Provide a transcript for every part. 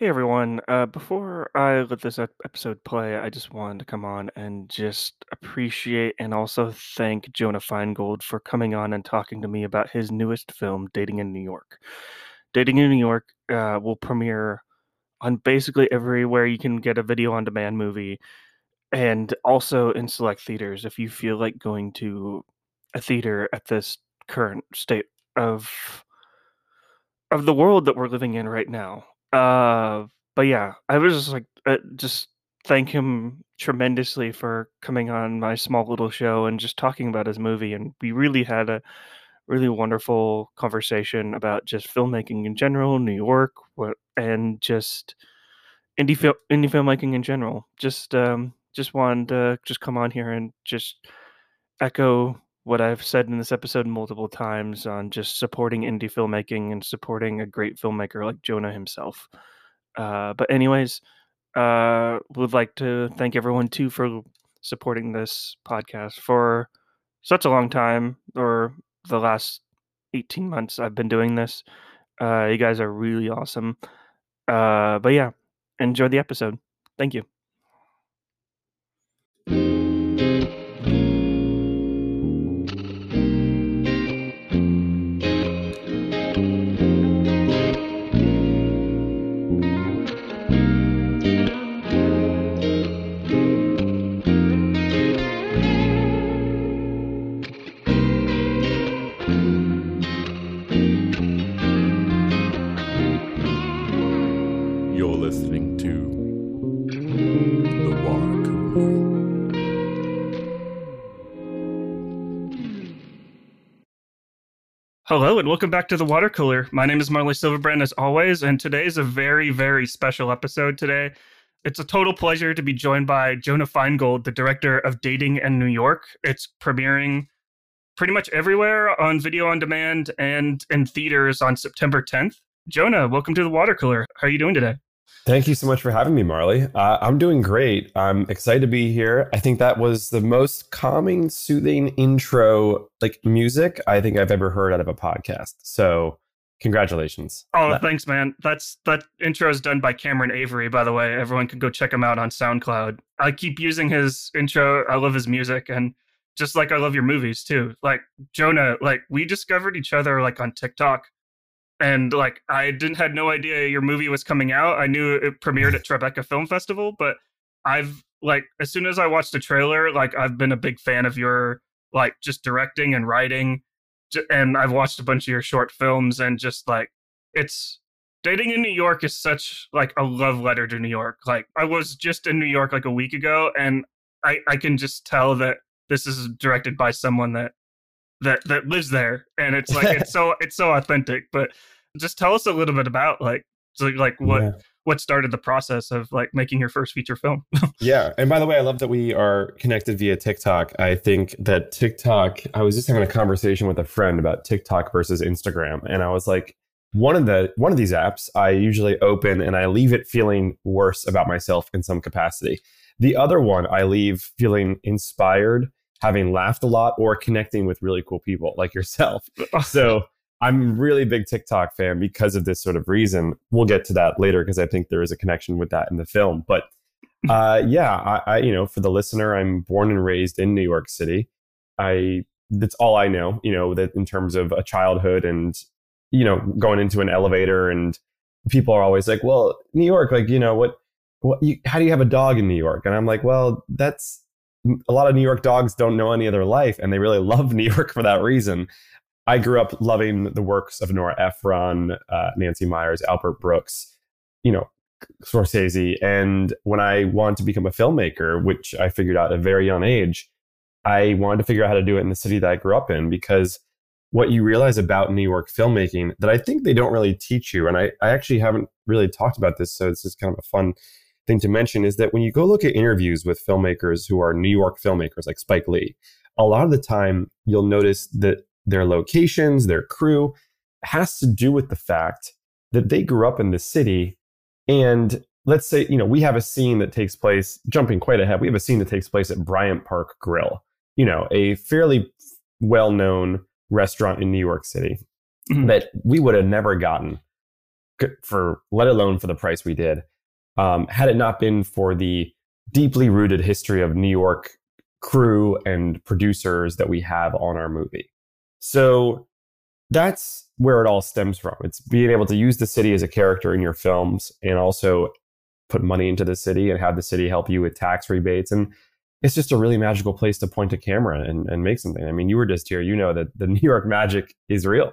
Hey everyone, uh, before I let this ep- episode play, I just wanted to come on and just appreciate and also thank Jonah Feingold for coming on and talking to me about his newest film, Dating in New York. Dating in New York uh, will premiere on basically everywhere you can get a video on demand movie and also in select theaters if you feel like going to a theater at this current state of of the world that we're living in right now. Uh, but yeah, I was just like, uh, just thank him tremendously for coming on my small little show and just talking about his movie. And we really had a really wonderful conversation about just filmmaking in general, New York, what, and just indie film, indie filmmaking in general. Just, um, just wanted to just come on here and just echo what I've said in this episode multiple times on just supporting indie filmmaking and supporting a great filmmaker like Jonah himself. Uh, but anyways, uh, would like to thank everyone too for supporting this podcast for such a long time, or the last 18 months I've been doing this. Uh, you guys are really awesome. Uh, but yeah, enjoy the episode. Thank you. Hello and welcome back to the Water Cooler. My name is Marley Silverbrand as always, and today is a very, very special episode today. It's a total pleasure to be joined by Jonah Feingold, the director of Dating in New York. It's premiering pretty much everywhere on video on demand and in theaters on September 10th. Jonah, welcome to the Water Cooler. How are you doing today? Thank you so much for having me, Marley. Uh, I'm doing great. I'm excited to be here. I think that was the most calming, soothing intro, like music I think I've ever heard out of a podcast. So, congratulations. Oh, That- thanks, man. That's that intro is done by Cameron Avery, by the way. Everyone can go check him out on SoundCloud. I keep using his intro. I love his music and just like I love your movies too. Like Jonah, like we discovered each other like on TikTok. And like I didn't had no idea your movie was coming out. I knew it premiered at Tribeca Film Festival, but I've like as soon as I watched the trailer, like I've been a big fan of your like just directing and writing and I've watched a bunch of your short films and just like it's dating in New York is such like a love letter to New York. Like I was just in New York like a week ago and I I can just tell that this is directed by someone that that that lives there and it's like it's so it's so authentic but just tell us a little bit about like like what Yeah. what started the process of like making your first feature film Yeah. And by the way, I love that we are connected via TikTok. I think that TikTok, I was just having a conversation with a friend about TikTok versus Instagram. And I was like, one of the one of these apps I usually open and I leave it feeling worse about myself in some capacity. The other one I leave feeling inspired, having laughed a lot, or connecting with really cool people like yourself. So I'm really big TikTok fan because of this sort of reason. We'll get to that later because I think there is a connection with that in the film. But uh, yeah, I, I, you know, for the listener, I'm born and raised in New York City. I that's all I know. You know, that in terms of a childhood and you know going into an elevator and people are always like, well, New York, like you know what, what, you, how do you have a dog in New York? And I'm like, well, that's a lot of New York dogs don't know any other life, and they really love New York for that reason. I grew up loving the works of Nora Ephron, uh, Nancy Meyers, Albert Brooks, you know, Scorsese. And when I wanted to become a filmmaker, which I figured out at a very young age, I wanted to figure out how to do it in the city that I grew up in because what you realize about New York filmmaking that I think they don't really teach you, and I, I actually haven't really talked about this, so it's just kind of a fun thing to mention, is that when you go look at interviews with filmmakers who are New York filmmakers like Spike Lee, a lot of the time you'll notice that their locations, their crew has to do with the fact that they grew up in the city. And let's say, you know, we have a scene that takes place, jumping quite ahead, we have a scene that takes place at Bryant Park Grill, you know, a fairly well known restaurant in New York City Mhm. that we would have never gotten for let alone for the price we did. Um, had it not been for the deeply rooted history of New York crew and producers that we have on our movie. So that's where it all stems from. It's being able to use the city as a character in your films and also put money into the city and have the city help you with tax rebates. And it's just a really magical place to point a camera and, and make something. I mean, you were just here, you know that the New York magic is real.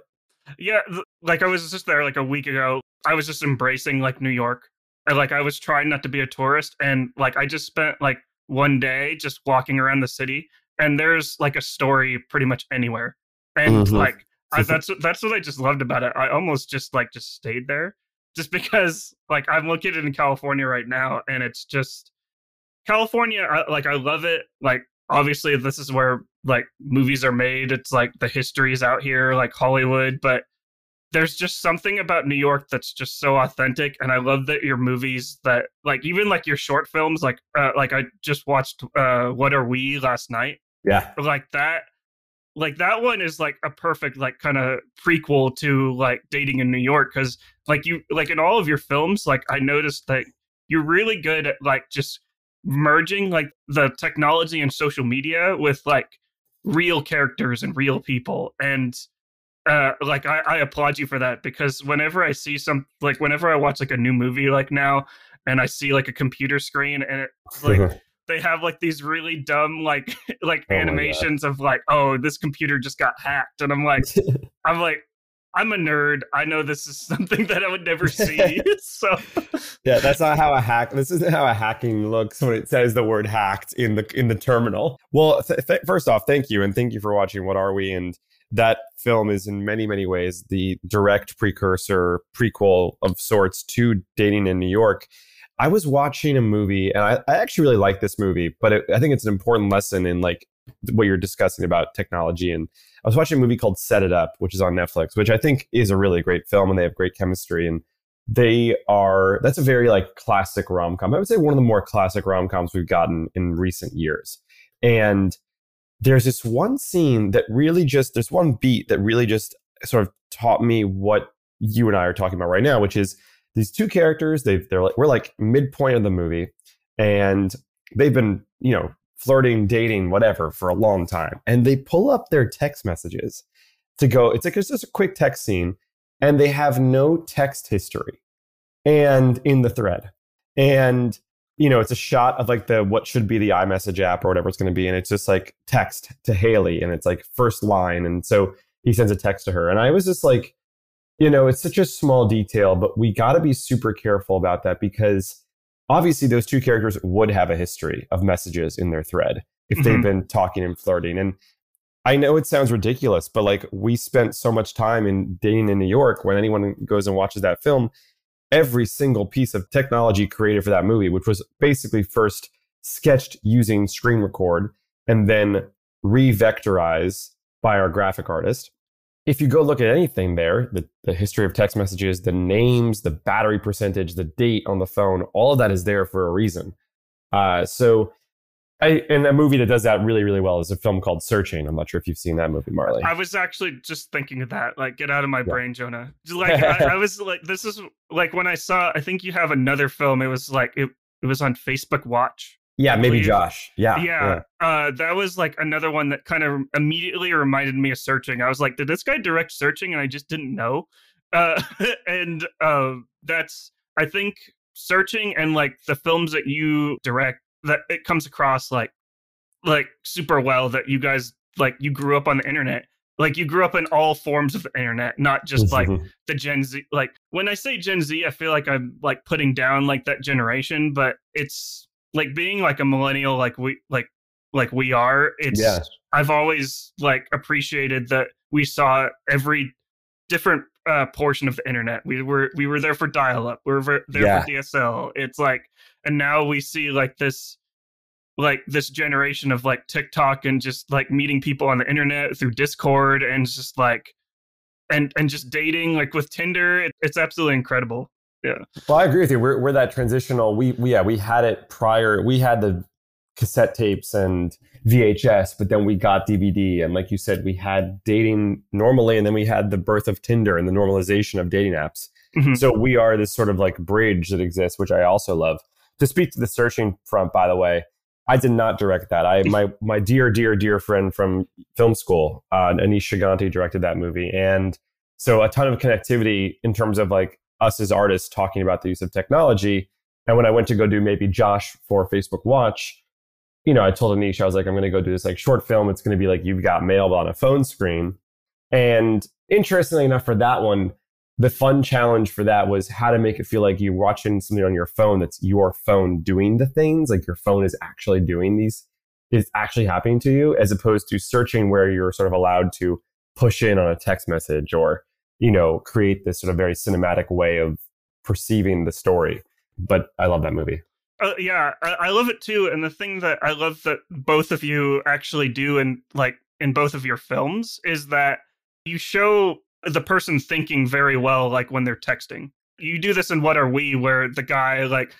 Yeah, like I was just there like a week ago. I was just embracing like New York. Like I was trying not to be a tourist and like I just spent like one day just walking around the city and there's like a story pretty much anywhere. And mm-hmm. like I, that's that's what I just loved about it. I almost just like just stayed there just because like I'm located in California right now and it's just California I, like I love it. Like obviously this is where like movies are made. It's like the history is out here like Hollywood, but there's just something about New York that's just so authentic and I love that your movies that like even like your short films like uh, like I just watched uh What Are We last night. Yeah. Like that like that one is like a perfect like kind of prequel to like dating in New York cuz like you like in all of your films like I noticed that you're really good at like just merging like the technology and social media with like real characters and real people and uh, like I, I applaud you for that because whenever I see some like whenever I watch like a new movie like now and I see like a computer screen and it's like they have like these really dumb like like oh animations of like oh this computer just got hacked and I'm like I'm like I'm a nerd. I know this is something that I would never see. so yeah, that's not how a hack. This isn't how a hacking looks when it says the word hacked in the in the terminal. Well, th- th- first off, thank you and thank you for watching. What are we? And that film is in many, many ways the direct precursor, prequel of sorts to Dating in New York. I was watching a movie, and I, I actually really like this movie, but it, I think it's an important lesson in like what you're discussing about technology. And I was watching a movie called Set It Up, which is on Netflix, which I think is a really great film, and they have great chemistry. And they are that's a very like classic rom com. I would say one of the more classic rom coms we've gotten in recent years. And there's this one scene that really just there's one beat that really just sort of taught me what you and I are talking about right now, which is these two characters. They've they're like we're like midpoint of the movie, and they've been you know flirting, dating, whatever for a long time, and they pull up their text messages to go. It's like it's just a quick text scene, and they have no text history, and in the thread, and you know, it's a shot of like the what should be the iMessage app or whatever it's going to be, and it's just like text to Haley, and it's like first line, and so he sends a text to her, and I was just like, you know, it's such a small detail, but we got to be super careful about that because obviously those two characters would have a history of messages in their thread if they've mm-hmm. been talking and flirting, and I know it sounds ridiculous, but like we spent so much time in dating in New York. When anyone goes and watches that film, every single piece of technology created for that movie, which was basically first sketched using screen record and then re-vectorize by our graphic artist. If you go look at anything there, the, the history of text messages, the names, the battery percentage, the date on the phone, all of that is there for a reason. Uh, so I, and a movie that does that really, really well is a film called Searching. I'm not sure if you've seen that movie, Marley. I was actually just thinking of that. Like, get out of my yeah. brain, Jonah. Like, I, I, was like, this is like when I saw. I think you have another film. It was like it. It was on Facebook Watch. Yeah, maybe Josh. Yeah, yeah. yeah. Uh, that was like another one that kind of immediately reminded me of Searching. I was like, did this guy direct Searching? And I just didn't know. Uh, and uh, that's I think Searching and like the films that you direct that it comes across like like super well that you guys like you grew up on the internet like you grew up in all forms of the internet not just mm-hmm. like the gen z like when i say gen z i feel like i'm like putting down like that generation but it's like being like a millennial like we like like we are it's yeah. i've always like appreciated that we saw every different uh, portion of the internet we were we were there for dial up we were there yeah. for dsl it's like and now we see like this like this generation of like TikTok and just like meeting people on the internet through Discord and just like and and just dating like with Tinder. It, it's absolutely incredible. Yeah. Well, I agree with you. We're we're that transitional. We, we yeah we had it prior. We had the cassette tapes and VHS, but then we got DVD. And like you said, we had dating normally, and then we had the birth of Tinder and the normalization of dating apps. Mhm. So we are this sort of like bridge that exists, which I also love. To speak to the searching front, by the way, I did not direct that. I my my dear, dear, dear friend from film school, uh, Aneesh Chaganty, directed that movie, and so a ton of connectivity in terms of like us as artists talking about the use of technology. And when I went to go do maybe Josh for Facebook Watch, you know, I told Aneesh I was like, I'm going to go do this like short film. It's going to be like you've got mail on a phone screen. And interestingly enough, for that one, the fun challenge for that was how to make it feel like you're watching something on your phone that's your phone doing the things, like your phone is actually doing these, is actually happening to you, as opposed to searching where you're sort of allowed to push in on a text message or, you know, create this sort of very cinematic way of perceiving the story. But I love that movie. Uh, yeah, I, I love it too. And the thing that I love that both of you actually do in like in both of your films is that you show the person thinking very well, like when they're texting. You do this in What Are We, where the guy like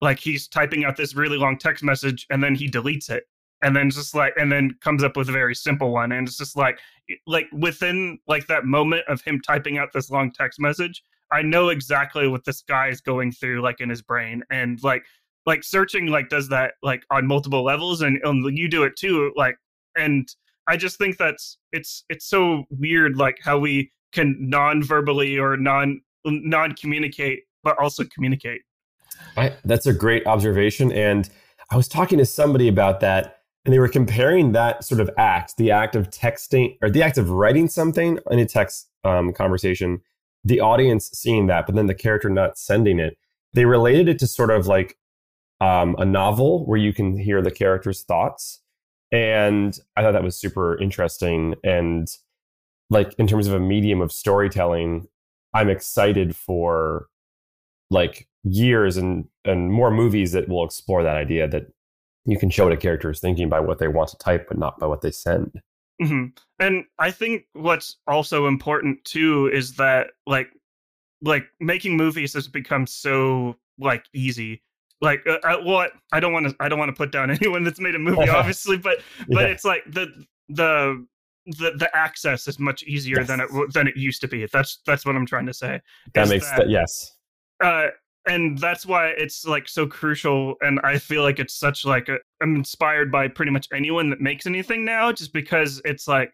like he's typing out this really long text message and then he deletes it and then just like and then comes up with a very simple one and it's just like like within like that moment of him typing out this long text message i know exactly what this guy is going through like in his brain and like like searching like does that like on multiple levels and, and you do it too like and i just think that's it's it's so weird like how we can non-verbally or non non-communicate but also communicate I, that's a great observation. And I was talking to somebody about that, and they were comparing that sort of act, the act of texting or the act of writing something in a text um, conversation, the audience seeing that, but then the character not sending it. They related it to sort of like um, a novel where you can hear the character's thoughts. And I thought that was super interesting. And like in terms of a medium of storytelling, I'm excited for like years and and more movies that will explore that idea that you can show what a character is thinking by what they want to type but not by what they send hmm And I think what's also important too is that like like making movies has become so like easy. Like, uh, I, well, I don't want to I don't want to put down anyone that's made a movie, obviously, but but Yeah. it's like the the the the access is much easier than it than it used to be. That's that's what I'm trying to say. that makes that- that yes uh and that's why it's like so crucial and i feel like it's such like a, i'm inspired by pretty much anyone that makes anything now just because it's like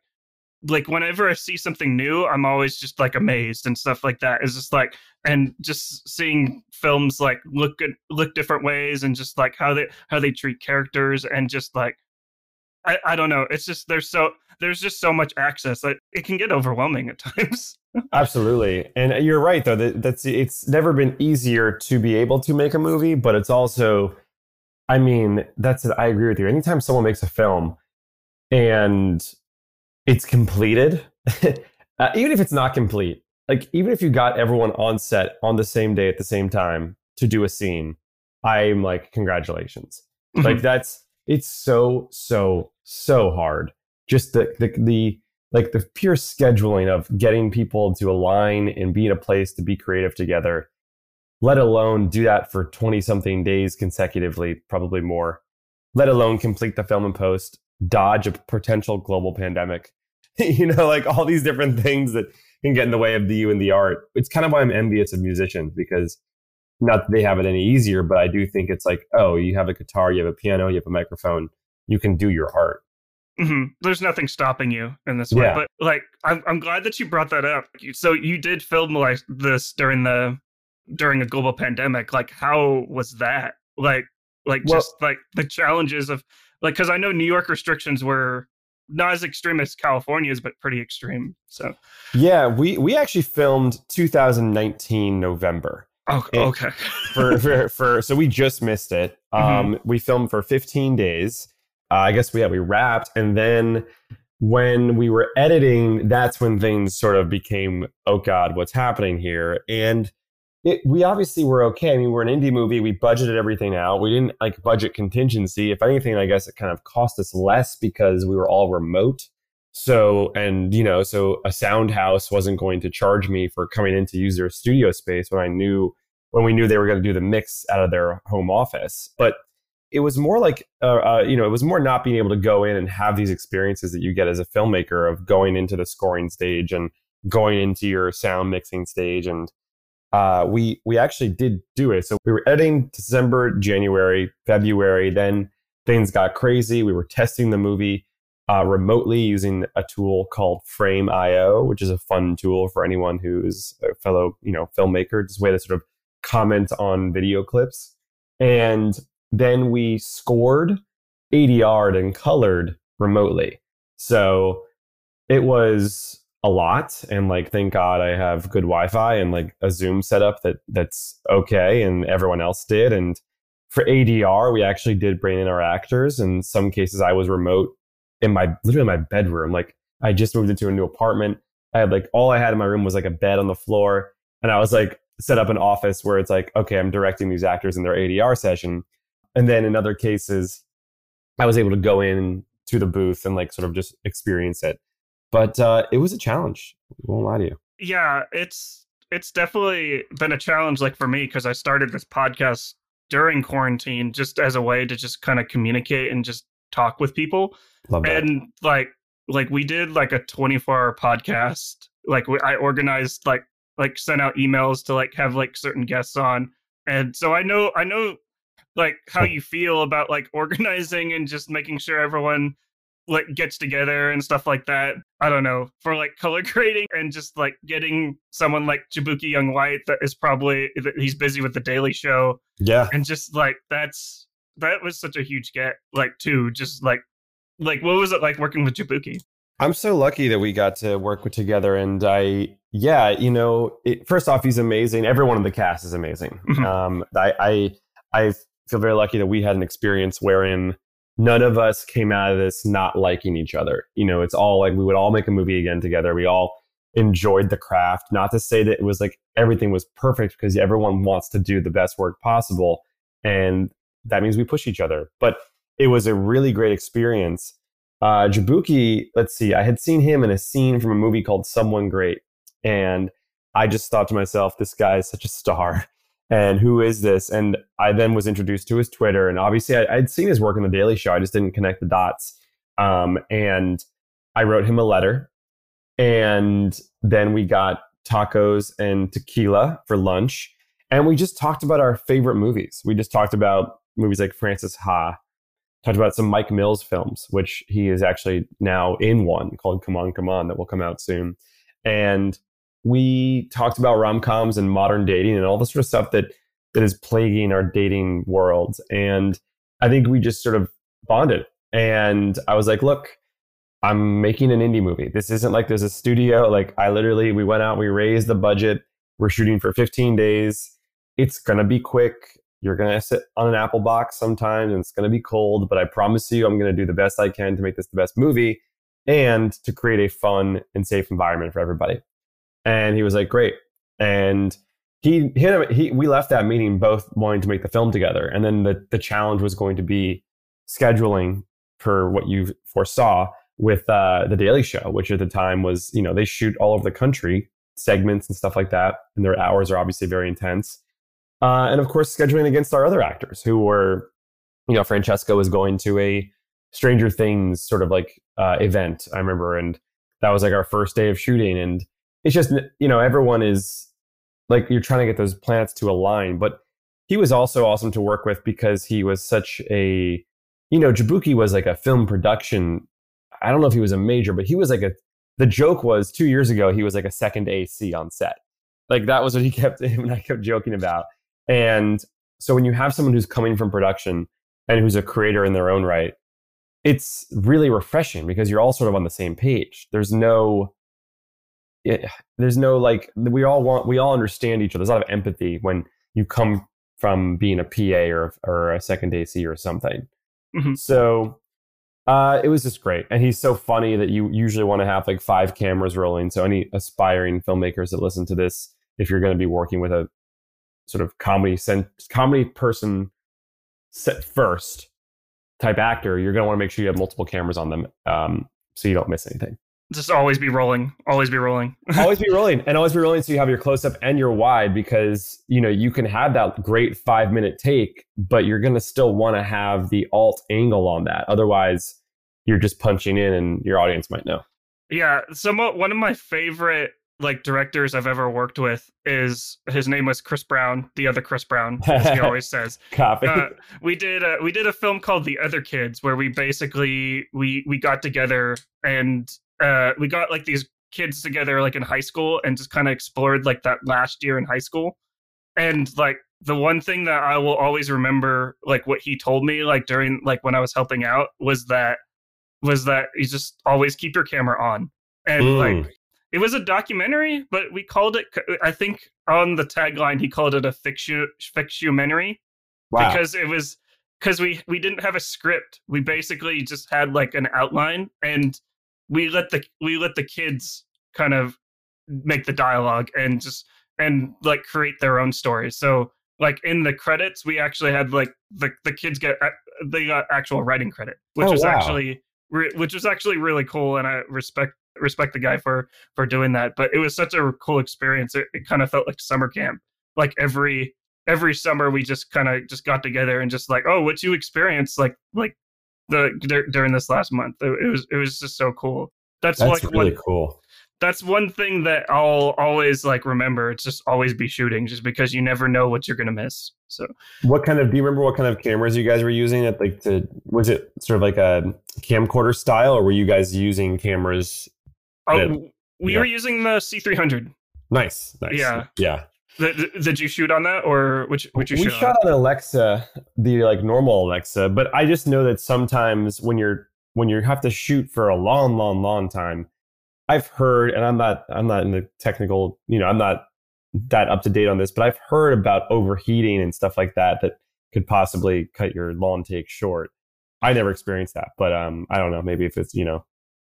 like whenever i see something new i'm always just like amazed and stuff like that. It's just like and just seeing films like look at look different ways and just like how they how they treat characters and just like i i don't know. It's just there's so there's just so much access Like it can get overwhelming at times. Absolutely. And uh, you're right though that that's it's never been easier to be able to make a movie but it's also i mean that's it. i agree with you. Anytime someone makes a film and it's completed uh, even if it's not complete like even if you got everyone on set on the same day at the same time to do a scene i'm like congratulations. Like that's it's so so so hard. Just the the, the like the pure scheduling of getting people to align and be in a place to be creative together let alone do that for 20 something days consecutively probably more let alone complete the film and post dodge a potential global pandemic you know like all these different things that can get in the way of the you and the art it's kind of why i'm envious of musicians because not that they have it any easier but i do think it's like oh you have a guitar you have a piano you have a microphone you can do your art hmm There's nothing stopping you in this way. Yeah. But like, I'm I'm glad that you brought that up. So you did film like this during the during a global pandemic. Like, how was that? Like, like Well- just like the challenges of like because I know New York restrictions were not as extreme as California's, but pretty extreme. So Yeah, we we actually filmed 2019 November. oh, okay. For for, for so we just missed it. Um we filmed for 15 days. Uh, I guess we yeah, we wrapped and then when we were editing, that's when things sort of became, oh God, what's happening here? And it, we obviously were okay. I mean, we're an indie movie. We budgeted everything out. We didn't like budget contingency. If anything, I guess it kind of cost us less because we were all remote. So, and you know, so a sound house wasn't going to charge me for coming in to use their studio space when I knew, when we knew they were going to do the mix out of their home office. But it was more like, uh, uh, you know, it was more not being able to go in and have these experiences that you get as a filmmaker of going into the scoring stage and going into your sound mixing stage and uh, we we actually did do it. So we were editing December, January, February. Then things got crazy. We were testing the movie uh, remotely using a tool called Frame.io, which is a fun tool for anyone who is a fellow you know filmmaker. A way to sort of comment on video clips. And then we scored, ADR'd, and colored remotely. So it was a lot. And like thank god i have good wi-fi and like a zoom setup that that's okay and everyone else did. And for adr we actually did bring in our actors in some cases i was remote in my literally my bedroom. Like i just moved into a new apartment. I had like all i had in my room was like a bed on the floor. And i was like set up an office where it's like okay i'm directing these actors in their adr session. And then in other cases i was able to go in to the booth and like sort of just experience it but uh, it was a challenge. I won't lie to you. Yeah, it's it's definitely been a challenge, like for me, because I started this podcast during quarantine just as a way to just kind of communicate and just talk with people. Love that. And like like we did like a 24 hour podcast. Like we, I organized like like sent out emails to like have like certain guests on. And so I know I know like how you feel about like organizing and just making sure everyone like gets together and stuff like that. I don't know for like color grading and just like getting someone like Jaboukie Young White that is probably he's busy with the Daily Show. Yeah, and just like that's that was such a huge get. Like too, just like like what was it like working with Jaboukie? I'm so lucky that we got to work with together, and I yeah, you know, it, first off, he's amazing. Everyone in the cast is amazing. Mm-hmm. Um, I I I feel very lucky that we had an experience wherein none of us came out of this not liking each other. You know, it's all like we would all make a movie again together. We all enjoyed the craft. Not to say that it was like everything was perfect because everyone wants to do the best work possible. And that means we push each other. But it was a really great experience. Uh, Jaboukie, let's see, I had seen him in a scene from a movie called Someone Great. And I just thought to myself, this guy is such a star and who is this? And I then was introduced to his Twitter, and obviously I, would seen his work in the Daily Show. I just didn't connect the dots. Um, and I wrote him a letter, and then we got tacos and tequila for lunch, and we just talked about our favorite movies. We just talked about movies like Frances Ha, talked about some Mike Mills films, which he is actually now in one called Come On, Come On that will come out soon, and we talked about rom coms and modern dating and all the sort of stuff that that is plaguing our dating world. And I think we just sort of bonded. And I was like, look, I'm making an indie movie. This isn't like there's a studio. Like I literally, we went out, we raised the budget. We're shooting for 15 days. It's gonna be quick. You're gonna sit on an apple box sometimes, and it's gonna be cold. But I promise you, I'm gonna do the best I can to make this the best movie, and to create a fun and safe environment for everybody. And he was like, great. And he, he, he, we left that meeting both wanting to make the film together. And then the, the challenge was going to be scheduling for what you foresaw with uh, the Daily Show, which at the time was, you know, they shoot all over the country, segments and stuff like that. And their hours are obviously very intense. Uh, and of course, scheduling against our other actors who were, you know, Francesca was going to a Stranger Things sort of like uh, event, I remember. And that was like our first day of shooting. And it's just you know everyone is like you're trying to get those planets to align but he was also awesome to work with because he was such a you know Jaboukie was like a film production i don't know if he was a major but he was like a the joke was two years ago he was like a second ac on set. Like that was what he kept him and i kept joking about. And so when you have someone who's coming from production and who's a creator in their own right it's really refreshing because you're all sort of on the same page. There's no it, there's no like we all want we all understand each other. There's a lot of empathy when you come from being a PA or or a second AC or something. Mm-hmm. So uh, it was just great, and he's so funny that you usually want to have like five cameras rolling. So any aspiring filmmakers that listen to this, if you're going to be working with a sort of comedy sen- comedy person set first type actor, you're going to want to make sure you have multiple cameras on them um, so you don't miss anything just always be rolling always be rolling always be rolling and always be rolling so you have your close up and your wide because you know you can have that great five minute take but you're going to still want to have the alt angle on that otherwise you're just punching in and your audience might know yeah some one of my favorite like directors I've ever worked with is his name was Chris Brown, the other Chris Brown, as he always says. Copy. Uh, we did a, we did a film called The Other Kids where we basically we we got together and uh, we got like these kids together like in high school and just kind of explored like that last year in high school. And like the one thing that I will always remember like what he told me like during like when I was helping out was that was that you just always keep your camera on and Mm. like it was a documentary but we called it i think on the tagline he called it a fiction fictumentary wow. because it was because we we didn't have a script we basically just had like an outline and we let the we let the kids kind of make the dialogue and just and like create their own stories. So like in the credits we actually had like the the kids get uh, they got actual writing credit which Oh, was wow. actually re- which was actually really cool and i respect respect the guy for for doing that but it was such a cool experience. It, it kind of felt like summer camp. Like every every summer we just kind of just got together and just like oh what you experience, like like the dur- during this last month. It, was it was just so cool. That's, That's like really one cool. that's one thing that i'll always like remember. It's just always be shooting just because you never know what you're gonna miss so. What kind of do you remember what kind of cameras you guys were using at like the was it sort of like a camcorder style or were you guys using cameras oh, we Yeah. were using the c300 nice nice. Yeah. yeah Th- did you shoot on that or which which you we shoot shot on alexa the like normal alexa but i just know that sometimes when you're when you have to shoot for a long long long time i've heard and i'm not i'm not in the technical you know i'm not that up to date on this but i've heard about overheating and stuff like that that could possibly cut your long take short. I never experienced that but um i don't know maybe if it's you know.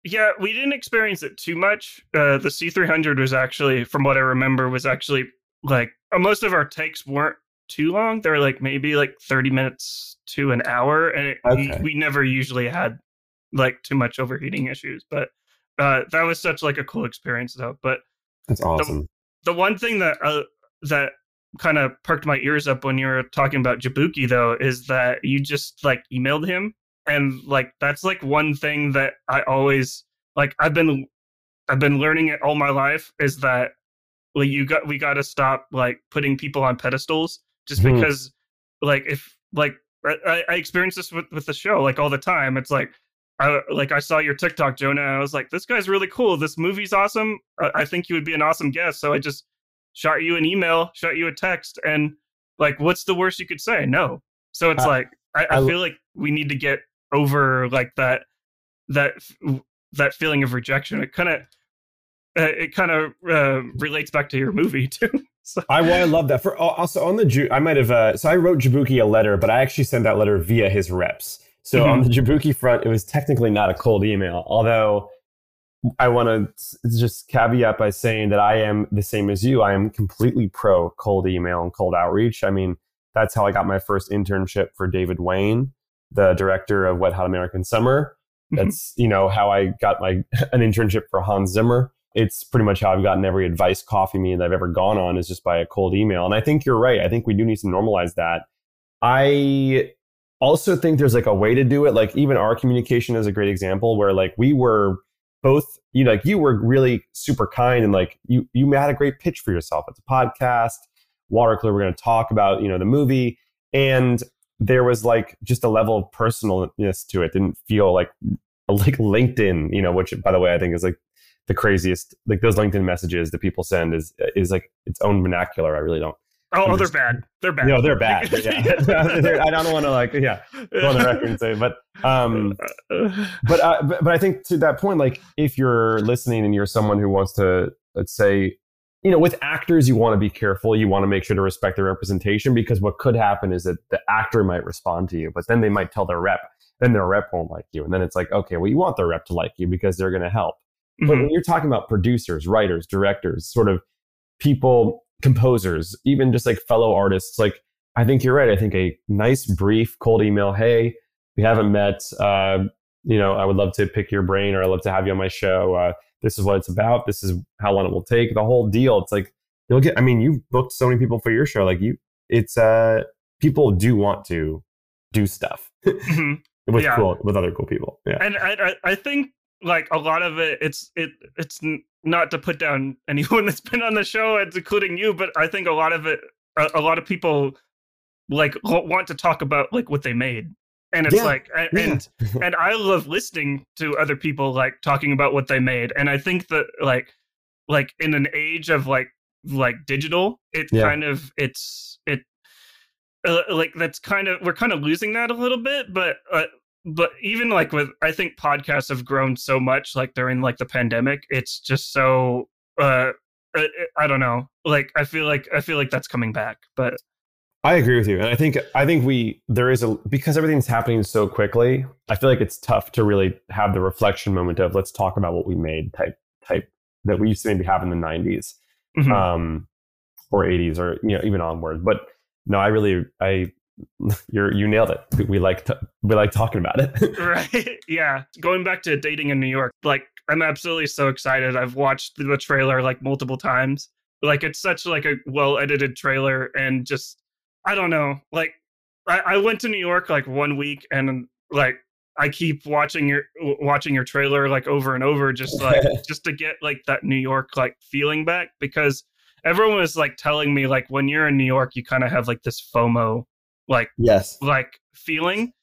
Yeah, we didn't experience it too much. Uh, the C300 was actually, from what I remember, was actually like uh, most of our takes weren't too long. They were like maybe like 30 minutes to an hour, and it, Okay. we, we never usually had like too much overheating issues. But uh, that was such like a cool experience, though. But that's awesome the one thing that uh, that kind of perked my ears up when you were talking about Jaboukie though is that you just like emailed him and like that's like one thing that I always like I've been I've been learning it all my life is that like you got we got to stop like putting people on pedestals just Mhm. because like if like I, I experience this with with the show like all the time. It's like I like I saw your TikTok Jonah and I was like this guy's really cool. This movie's awesome. I, I think you would be an awesome guest. So I just shot you an email shot you a text and like what's the worst you could say? No. So it's I- like I, I I- feel like we need to get over like that that that feeling of rejection. It kind of uh, it kind of uh, relates back to your movie too so I, well, I love that. For al- also on the Ju- I might have. Uh, so I wrote Jaboukie a letter, but I actually sent that letter via his reps. So Mhm. on the Jaboukie front, it was technically not a cold email. Although I want to just caveat by saying that I am the same as you. I am completely pro cold email and cold outreach. I mean, that's how I got my first internship for David Wain, the director of Wet Hot American Summer. That's you know how I got my an internship for Hans Zimmer. It's pretty much how I've gotten every advice coffee meeting that I've ever gone on is just by a cold email. And I think you're right. I think we do need to normalize that. I also think there's like a way to do it. Like even our communication is a great example where like we were both, you know, like you were really super kind and like you you had a great pitch for yourself. It's a podcast. Watercooler, we're going to talk about, you know, the movie. And there was like just a level of personalness to it. Didn't feel like like LinkedIn, you know, which by the way I think is like the craziest. Like those LinkedIn messages that people send is is like its own vernacular. I really don't. oh, oh, they're bad they're bad No, they're bad. yeah. They're- I don't want to like yeah go on the record and say, but um, but, uh, but but I think to that point, like if you're listening and you're someone who wants to, let's say, you know, with actors, you want to be careful. You want to make sure to respect their representation because what could happen is that the actor might respond to you, but then they might tell their rep, then their rep won't like you, and then it's like, okay, well, you want their rep to like you because they're going to help. But Mhm. when you're talking about producers, writers, directors, sort of people, composers, even just like fellow artists, like I think you're right. I think a nice, brief, cold email, hey, we haven't met. Uh, you know, I would love to pick your brain or I'd love to have you on my show. Uh, this is what it's about. This is how long it will take. The whole deal. It's like, you'll get, I mean, you've booked so many people for your show. Like you, it's, uh, people do want to do stuff Mhm. with Yeah. cool, with other cool people. Yeah. and I, I I think like a lot of it it's it it's not to put down anyone that's been on the show including you but i think a lot of it a, a lot of people like want to talk about like what they made and it's yeah. like and yeah. and i love listening to other people like talking about what they made and i think that like like in an age of like like digital it yeah. kind of it's it uh, like that's kind of we're kind of losing that a little bit but uh, but even like with i think podcasts have grown so much like during like the pandemic it's just so uh I, I don't know like i feel like i feel like that's coming back but i agree with you and i think i think we there is a because everything's happening so quickly i feel like it's tough to really have the reflection moment of let's talk about what we made type type that we used to maybe have in the 90s mm-hmm. um or 80s or you know even onward but no i really i you're you nailed it. We like to, we like talking about it. right. Yeah. Going back to dating in New York, like I'm absolutely so excited. I've watched the trailer like multiple times. Like it's such like a well edited trailer and just I don't know. Like I, I went to New York like one week and like I keep watching your watching your trailer like over and over just like just to get like that New York like feeling back because everyone was like telling me like when you're in New York you kind of have like this FOMO like yes. like feeling.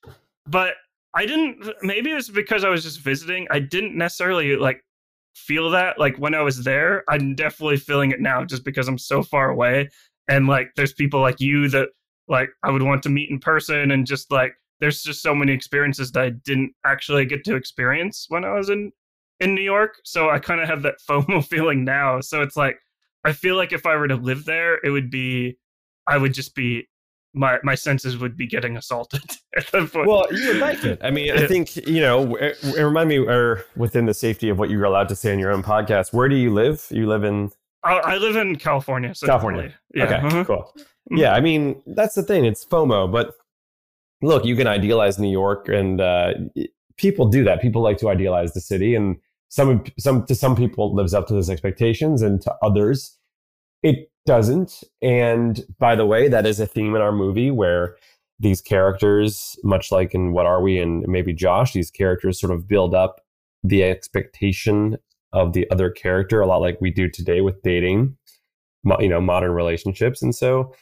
But i didn't maybe it was because i was just visiting. I didn't necessarily like feel that like when i was there. I'm definitely feeling it now just because i'm so far away. And like there's people like you that like i would want to meet in person and just like there's just so many experiences that i didn't actually get to experience when i was in in new york. So i kind of have that fomo feeling now. So it's like i feel like if i were to live there it would be i would just be my my senses would be getting assaulted at that point. Well, you would like it. I mean, I think you know. It, it remind me, or within the safety of what you're allowed to say in your own podcast, where do you live? You live in. I, I live in California. So California. Yeah. Okay. Uh-huh. Cool. Mm-hmm. Yeah, I mean that's the thing. It's FOMO, but look, you can idealize New York, and uh, people do that. People like to idealize the city, and some some to some people lives up to those expectations, and to others it doesn't. And by the way, that is a theme in our movie where these characters, much like in What Are We and maybe Josh, these characters sort of build up the expectation of the other character, a lot like we do today with dating, you know, modern relationships. And so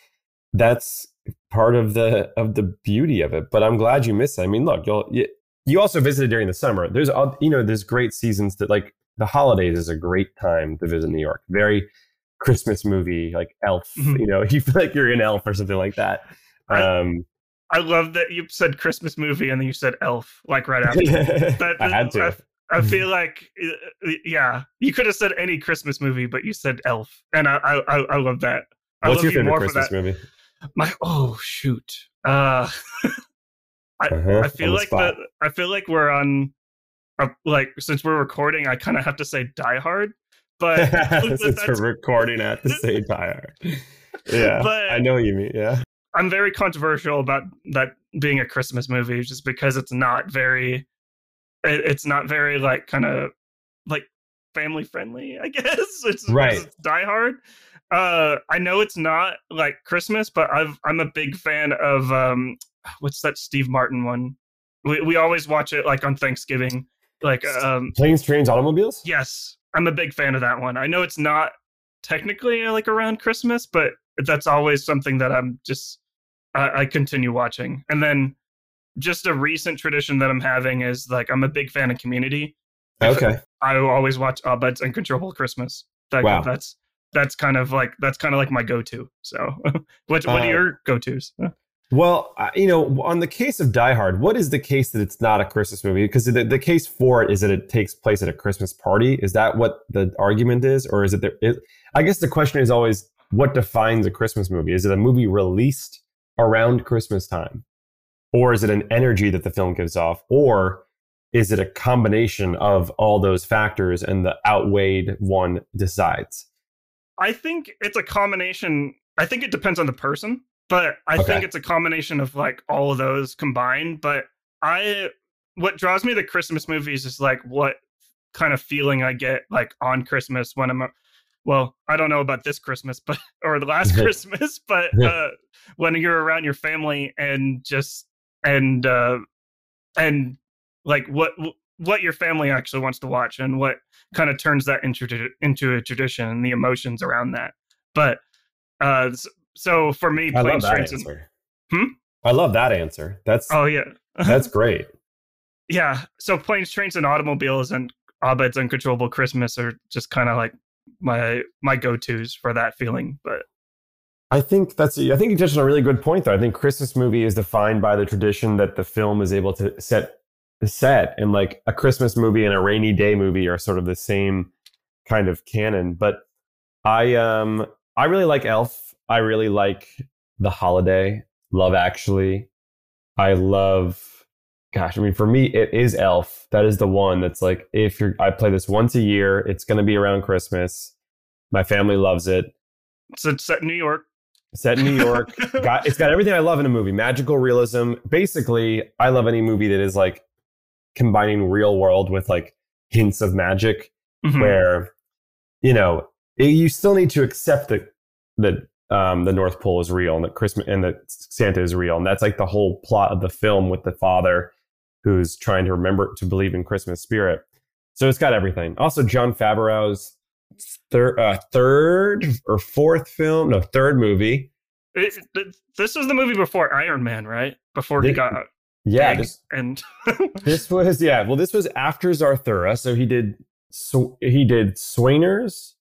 that's part of the of the beauty of it. But I'm glad you missed it. I mean, look, you'll you, you also visited during the summer. There's you know, there's great seasons that like the holidays is a great time to visit New York. Very Christmas movie like Elf. Mm-hmm. You know, you feel like you're in Elf or something like that. Um, I, I love that you said Christmas movie and then you said Elf like right after. that, I had to. I, I feel like, uh, yeah, you could have said any Christmas movie, but you said Elf, and I I, I love that. I What's your favorite Christmas movie? My oh shoot, uh, I uh-huh, I feel like the, I feel like we're on, uh, like since we're recording, I kind of have to say Die Hard but since we're recording at the same time. Yeah, but I know what you mean. Yeah, I'm very controversial about that being a Christmas movie, just because it's not very, it, it's not very like kind of like family friendly. I guess it's right. It's Die Hard. Uh, I know it's not like Christmas, but I've I'm a big fan of um, what's that Steve Martin one? We we always watch it like on Thanksgiving. Like um, planes, trains, automobiles. Yes, I'm a big fan of that one. I know it's not technically uh, like around Christmas, but that's always something that I'm just I, I continue watching. And then just a recent tradition that I'm having is like I'm a big fan of Community. Okay. I always watch Abed's Uncontrollable Christmas. That, wow. That's that's kind of like that's kind of like my go-to. So, what what uh, are your go-tos? Well, you know, on the case of Die Hard, what is the case that it's not a Christmas movie? Because the, the case for it is that it takes place at a Christmas party. Is that what the argument is? Or is it, there, I guess the question is always what defines a Christmas movie? Is it a movie released around Christmas time? Or is it an energy that the film gives off? Or is it a combination of all those factors and the outweighed one decides? I think it's a combination. I think it depends on the person but I okay. think it's a combination of like all of those combined. But I, what draws me to Christmas movies is like what kind of feeling I get like on Christmas when I'm, well, I don't know about this Christmas, but or the last Christmas, but uh, when you're around your family and just and uh, and like what what your family actually wants to watch and what kind of turns that into into a tradition and the emotions around that. But uh, so for me, I love planes, that answer. Hmm? I love that answer. That's oh yeah, that's great. yeah. So planes, trains, and automobiles and Abed's Uncontrollable Christmas are just kind of like my my go tos for that feeling. But I think that's. I think you touched on a really good point, though. I think Christmas movie is defined by the tradition that the film is able to set set, and like a Christmas movie and a rainy day movie are sort of the same kind of canon. But I um I really like Elf. I really like The Holiday, Love Actually. I love. Gosh, I mean, for me, it is Elf. That is the one that's like, if you're, I play this once a year. It's going to be around Christmas. My family loves it. so it's set in New York. Set in New York. got it's got everything I love in a movie. Magical realism. Basically, I love any movie that is like combining real world with like hints of magic Mhm. where you know it- you still need to accept that that um, the North Pole is real and that Christmas and that Santa is real, and that's like the whole plot of the film with the father who's trying to remember to believe in Christmas spirit. So it's got everything. Also, Jon Favreau's third, uh, third or fourth film, no, third movie. It- it- this was the movie before Iron Man, right? Before he Thi- got Yeah, this, and this was yeah. Well, this was after Zathura, so he did so he did Swingers.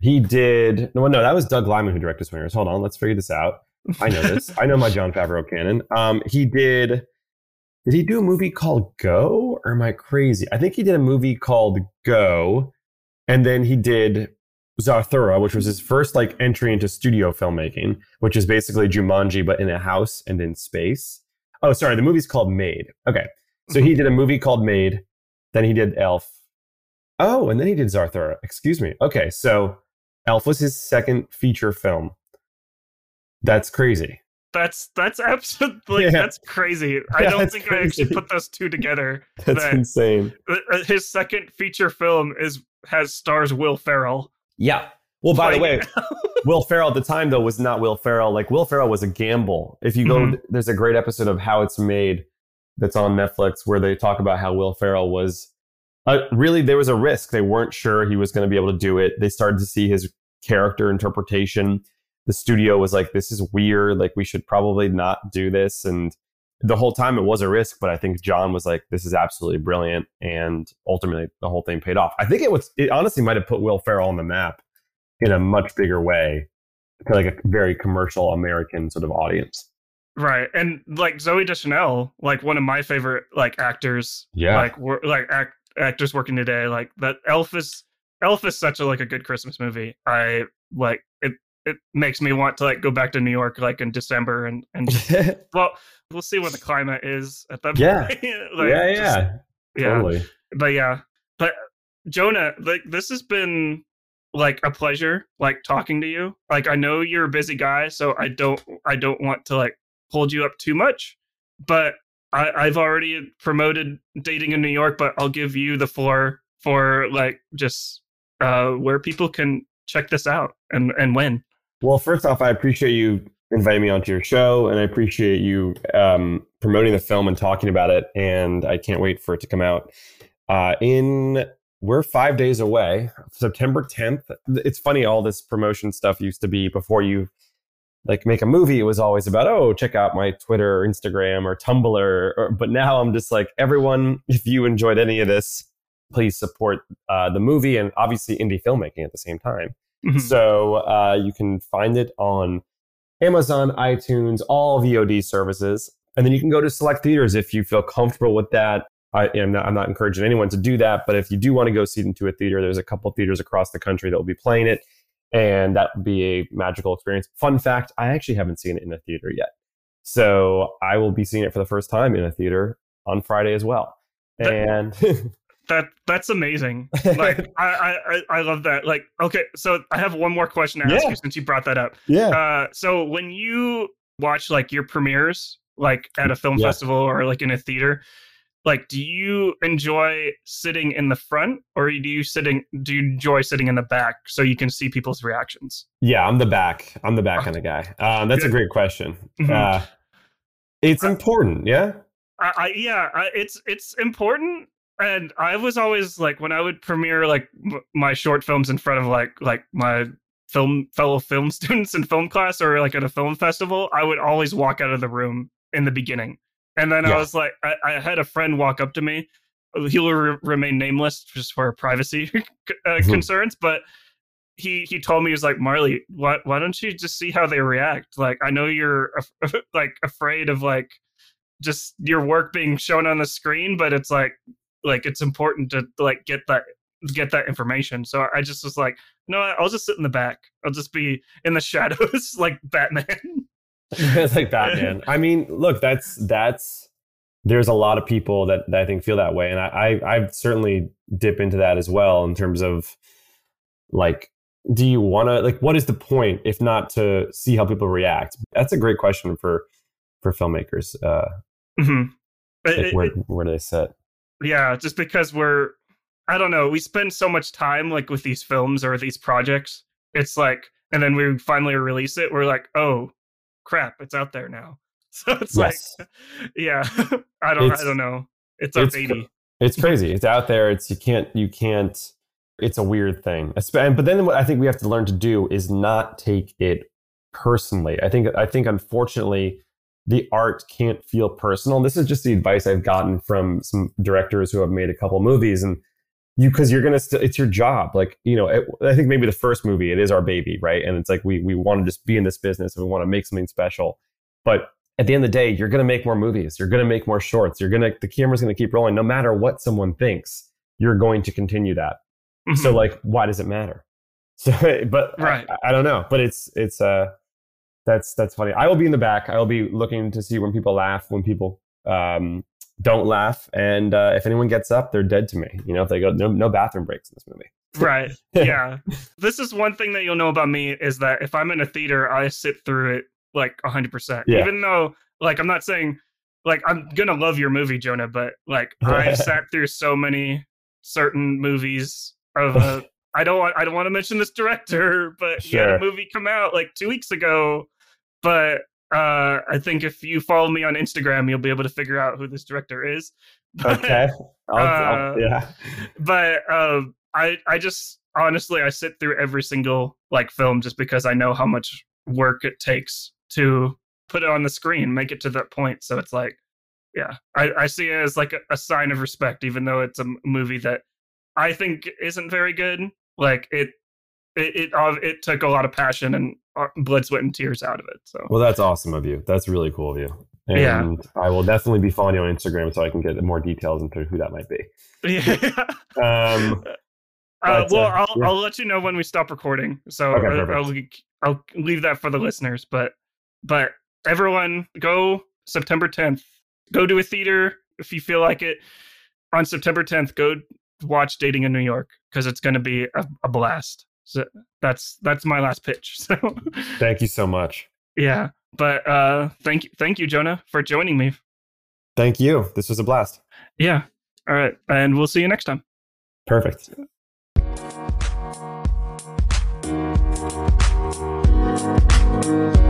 He did no, no, that was Doug Liman who directed Swingers. Hold on, let's figure this out. I know this. I know my Jon Favreau canon. Um, he did. Did he do a movie called Go, or am I crazy? I think he did a movie called Go, and then he did Zathura, which was his first like entry into studio filmmaking, which is basically Jumanji but in a house and in space. Oh, sorry, the movie's called Made. Okay, so he did a movie called Made, then he did Elf. Oh, and then he did Zathura. Excuse me. Okay, so Elf was his second feature film. That's crazy. that's that's absolutely Yeah. that's crazy. I don't think I actually put those two together. That's That- insane. Uh, His second feature film is has stars Will Ferrell. Yeah. Well, by the way, Will Ferrell at the time though was not Will Ferrell. Like Will Ferrell was a gamble. If you go, Mhm. there's a great episode of How It's Made that's on Netflix where they talk about how Will Ferrell was uh, really there was a risk. They weren't sure he was going to be able to do it. They started to see his character interpretation. The studio was like, "This is weird. Like we should probably not do this." And the whole time it was a risk, but I think John was like, "This is absolutely brilliant," and ultimately the whole thing paid off. I think it was. It honestly might have put Will Ferrell on the map in a much bigger way to like a very commercial American sort of audience. right, and like Zooey Deschanel, like one of my favorite like actors. Yeah. like wor- like act- actors working today. Like that Elf is Elf is such a like a good Christmas movie. I like it. It makes me want to like go back to New York like in December and and just, well we'll see what the climate is at that Yeah. point. yeah, Like, yeah, just- yeah. totally. but yeah but jonah like this has been like a pleasure like talking to you like i know you're a busy guy so i don't i don't want to like hold you up too much but I, i've already promoted dating and new york but i'll give you the floor for like just uh where people can check this out and and when Well, first off, I appreciate you inviting me onto your show, and I appreciate you um, promoting the film and talking about it. And I can't wait for it to come out. Uh, in we're five days away, September 10th. It's funny, all this promotion stuff used to be before you like make a movie. It was always about oh, check out my Twitter, or Instagram, or Tumblr. Or, but now I'm just like everyone. If you enjoyed any of this, please support uh, the movie and obviously indie filmmaking at the same time. Mhm. So uh, you can find it on Amazon, iTunes, all VOD services, and then you can go to select theaters if you feel comfortable with that. I am not, I'm not encouraging anyone to do that, but if you do want to go see it into a theater, there's a couple theaters across the country that will be playing it, and that would be a magical experience. Fun fact: I actually haven't seen it in a theater yet, so I will be seeing it for the first time in a theater on Friday as well. And that that's amazing like I, I I- love that like okay so i have one more question to ask Yeah. you since you brought that up yeah, Uh, so when you watch like your premieres, like at a film Yeah. festival or like in a theater, like do you enjoy sitting in the front or do you sitting do you enjoy sitting in the back so you can see people's reactions? Yeah, I'm the back. I'm the back kind of guy. Um, that's a great question. Mhm. Uh, it's Uh, important, yeah. I, I yeah, I, it's it's important, and I was always like when I would premiere like m- my short films in front of like like my film fellow film students in film class or like at a film festival, I would always walk out of the room in the beginning. And then Yeah. I was like, I, I had a friend walk up to me. He'll re- remain nameless just for privacy uh, Mhm. concerns, but he he told me he was like Marley, why why don't you just see how they react? Like I know you're af- like afraid of like just your work being shown on the screen, but it's like like it's important to like get that get that information. So I just was like, no, I'll just sit in the back. I'll just be in the shadows like Batman. it's like Batman. I mean, look, that's that's there's a lot of people that, that I think feel that way, and I, I I certainly dip into that as well in terms of like, do you want to like what is the point if not to see how people react? That's a great question for for filmmakers. Uh, Mhm. Like it- where where do they sit? Yeah just because we're i don't know we spend so much time like with these films or these projects it's like and then we finally release it we're like oh crap it's out there now so it's Yes. like yeah i don't It's- i don't know it's our it's baby It's crazy. It's out there. It's you can't you can't. It's a weird thing. But then what I think we have to learn to do is not take it personally. I think I think unfortunately the art can't feel personal. This is just the advice I've gotten from some directors who have made a couple movies and you because you're gonna st- it's your job like you know it, i think maybe the first movie it is our baby right and it's like we we want to just be in this business and we want to make something special but at the end of the day you're gonna make more movies you're gonna make more shorts you're gonna the camera's gonna keep rolling no matter what someone thinks you're going to continue that so Mhm. like why does it matter so but Right. I, I don't know but it's it's uh that's that's funny. I will be in the back. I will be looking to see when people laugh when people um don't laugh. And uh, if anyone gets up they're dead to me. You know if they go no, no bathroom breaks in this movie. Right. Yeah. This is one thing that you'll know about me is that if i'm in a theater i sit through it like 100% Yeah. even though like i'm not saying like i'm gonna love your movie jonah but like I've sat through so many certain movies of uh, i don't want i don't want to mention this director but he had a movie come out like two weeks ago but uh i think if you follow me on instagram you'll be able to figure out who this director is. But- okay. I'll, I'll- Uh, yeah. but um i i just honestly i sit through every single like film just because i know how much work it takes to put it on the screen make it to that point. So it's like yeah i, I see it as like a, a sign of respect even though it's a movie that i think isn't very good. Like it it it, uh, it took a lot of passion and uh, blood sweat and tears out of it so well that's awesome of you that's really cool of you and Yeah. i will definitely be following you on instagram so i can get more details into who that might be yeah um Uh, well, uh, I'll yeah. I'll let you know when we stop recording. So Okay, uh, perfect. I'll I'll leave that for the listeners. But but everyone, go September 10th. Go to a theater if you feel like it. On September 10th, go watch Dating and New York because it's going to be a, a blast. So that's that's my last pitch. So thank you so much. Yeah, but uh, thank you, thank you, Jonah, for joining me. Thank you. This was a blast. Yeah. All right, and we'll see you next time. Perfect. Perfect.